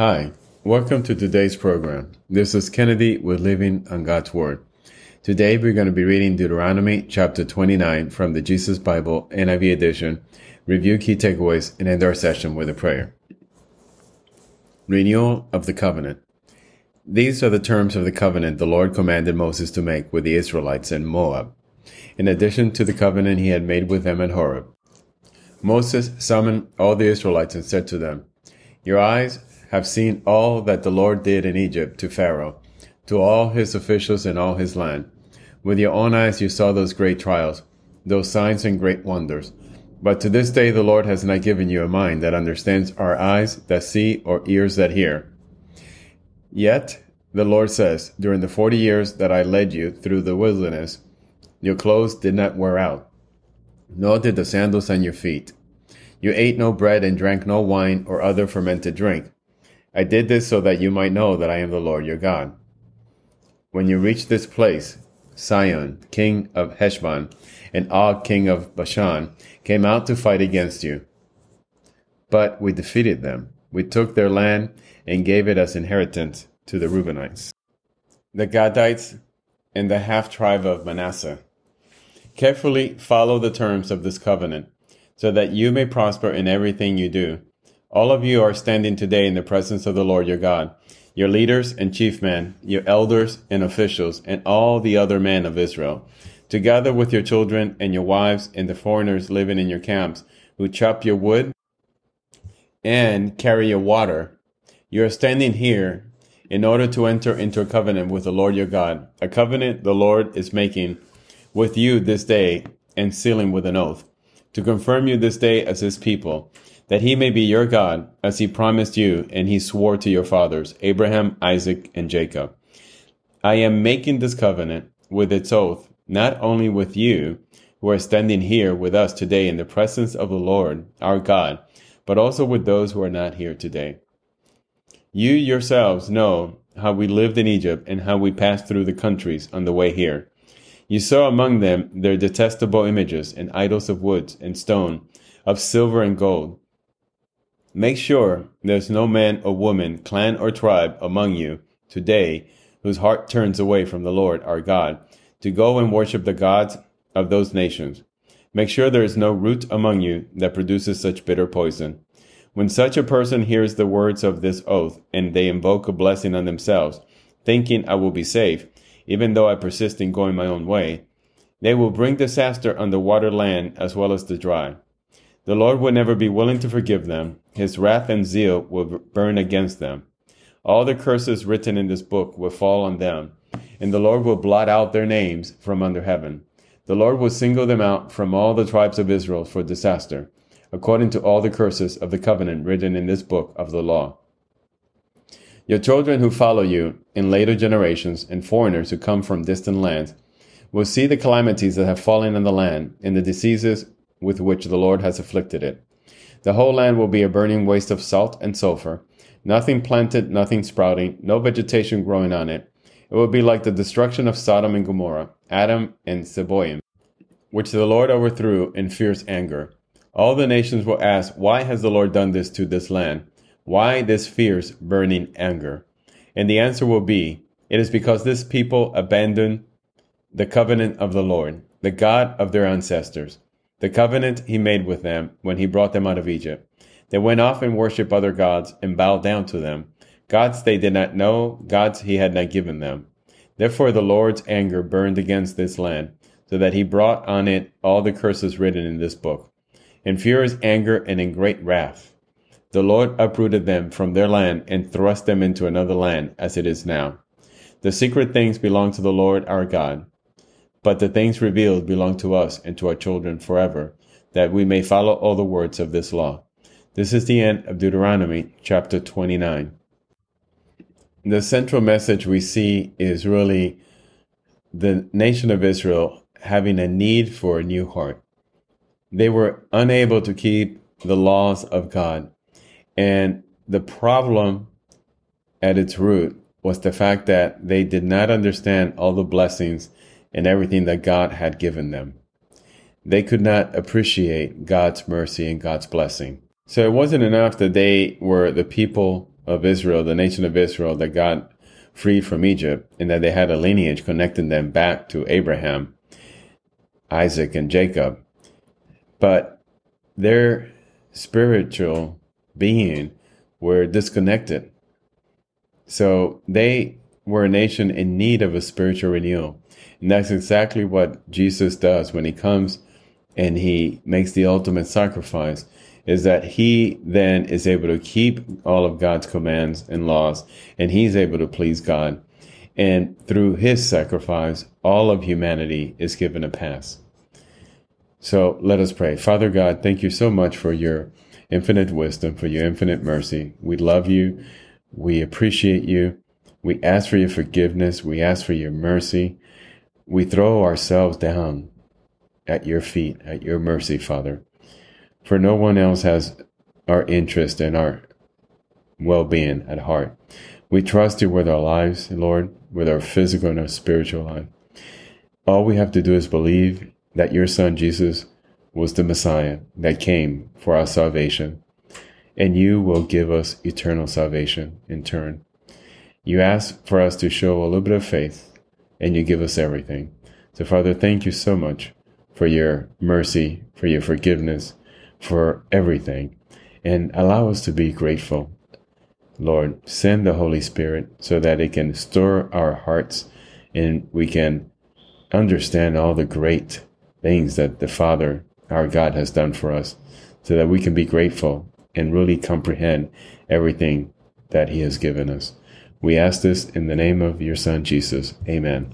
Hi, welcome to today's program. This is Kennedy with Living on God's Word. Today we're going to be reading Deuteronomy chapter 29 from the Jesus Bible NIV edition, review key takeaways, and end our session with a prayer. Renewal of the Covenant. These are the terms of the covenant the Lord commanded Moses to make with the Israelites in Moab, in addition to the covenant he had made with them at Horeb. Moses summoned all the Israelites and said to them, Your eyes have seen all that the Lord did in Egypt to Pharaoh, to all his officials and all his land. With your own eyes you saw those great trials, those signs and great wonders. But to this day the Lord has not given you a mind that understands our eyes that see or ears that hear. Yet the Lord says, During the forty years that I led you through the wilderness, your clothes did not wear out, nor did the sandals on your feet. You ate no bread and drank no wine or other fermented drink. I did this so that you might know that I am the Lord your God. When you reach this place, Sihon, king of Heshbon, and Og, king of Bashan, came out to fight against you. But we defeated them. We took their land and gave it as inheritance to the Reubenites, the Gadites, and the half tribe of Manasseh. Carefully follow the terms of this covenant, so that you may prosper in everything you do all of you are standing today in the presence of the Lord your God, your leaders and chief men, your elders and officials, and all the other men of Israel, together with your children and your wives and the foreigners living in your camps, who chop your wood and carry your water. You are standing here in order to enter into a covenant with the Lord your God, a covenant the Lord is making with you this day and sealing with an oath, to confirm you this day as his people that he may be your God, as he promised you and he swore to your fathers, Abraham, Isaac, and Jacob. I am making this covenant with its oath, not only with you, who are standing here with us today in the presence of the Lord, our God, but also with those who are not here today. You yourselves know how we lived in Egypt and how we passed through the countries on the way here. You saw among them their detestable images and idols of wood and stone, of silver and gold Make sure there's no man or woman, clan or tribe among you today whose heart turns away from the Lord our God to go and worship the gods of those nations. Make sure there is no root among you that produces such bitter poison. When such a person hears the words of this oath and they invoke a blessing on themselves, thinking I will be safe, even though I persist in going my own way, they will bring disaster on the water land as well as the dry. The Lord will never be willing to forgive them. His wrath and zeal will burn against them. All the curses written in this book will fall on them, and the Lord will blot out their names from under heaven. The Lord will single them out from all the tribes of Israel for disaster, according to all the curses of the covenant written in this book of the law. Your children who follow you in later generations and foreigners who come from distant lands will see the calamities that have fallen on the land and the diseases with which the Lord has afflicted it. The whole land will be a burning waste of salt and sulfur, nothing planted, nothing sprouting, no vegetation growing on it. It will be like the destruction of Sodom and Gomorrah, Admah and Zeboyim, which the Lord overthrew in fierce anger. All the nations will ask, Why has the Lord done this to this land? Why this fierce, burning anger? And the answer will be, It is because this people abandoned the covenant of the Lord, the God of their ancestors the covenant he made with them when he brought them out of Egypt. They went off and worshiped other gods and bowed down to them, gods they did not know, gods he had not given them. Therefore the Lord's anger burned against this land, so that he brought on it all the curses written in this book. In furious anger and in great wrath, the Lord uprooted them from their land and thrust them into another land, as it is now. The secret things belong to the Lord our God but the things revealed belong to us and to our children forever, that we may follow all the words of this law. This is the end of Deuteronomy chapter 29. The central message we see is really the nation of Israel having a need for a new heart. They were unable to keep the laws of God. And the problem at its root was the fact that they did not understand all the blessings and everything that God had given them. They could not appreciate God's mercy and God's blessing. So it wasn't enough that they were the people of Israel, the nation of Israel that God freed from Egypt, and that they had a lineage connecting them back to Abraham, Isaac, and Jacob. But their spiritual being were disconnected. So they were a nation in need of a spiritual renewal. And that's exactly what Jesus does when he comes and he makes the ultimate sacrifice is that he then is able to keep all of God's commands and laws and he's able to please God. And through his sacrifice, all of humanity is given a pass. So let us pray. Father God, thank you so much for your infinite wisdom, for your infinite mercy. We love you. We appreciate you. We ask for your forgiveness. We ask for your mercy. We throw ourselves down at your feet, at your mercy, Father. For no one else has our interest and our well being at heart. We trust you with our lives, Lord, with our physical and our spiritual life. All we have to do is believe that your Son Jesus was the Messiah that came for our salvation, and you will give us eternal salvation in turn. You ask for us to show a little bit of faith, and you give us everything. So, Father, thank you so much for your mercy, for your forgiveness, for everything, and allow us to be grateful. Lord, send the Holy Spirit so that it can stir our hearts and we can understand all the great things that the Father, our God, has done for us, so that we can be grateful and really comprehend everything that He has given us. We ask this in the name of your Son, Jesus. Amen.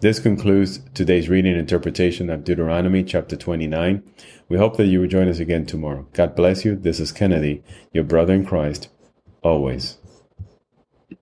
This concludes today's reading and interpretation of Deuteronomy chapter 29. We hope that you will join us again tomorrow. God bless you. This is Kennedy, your brother in Christ, always.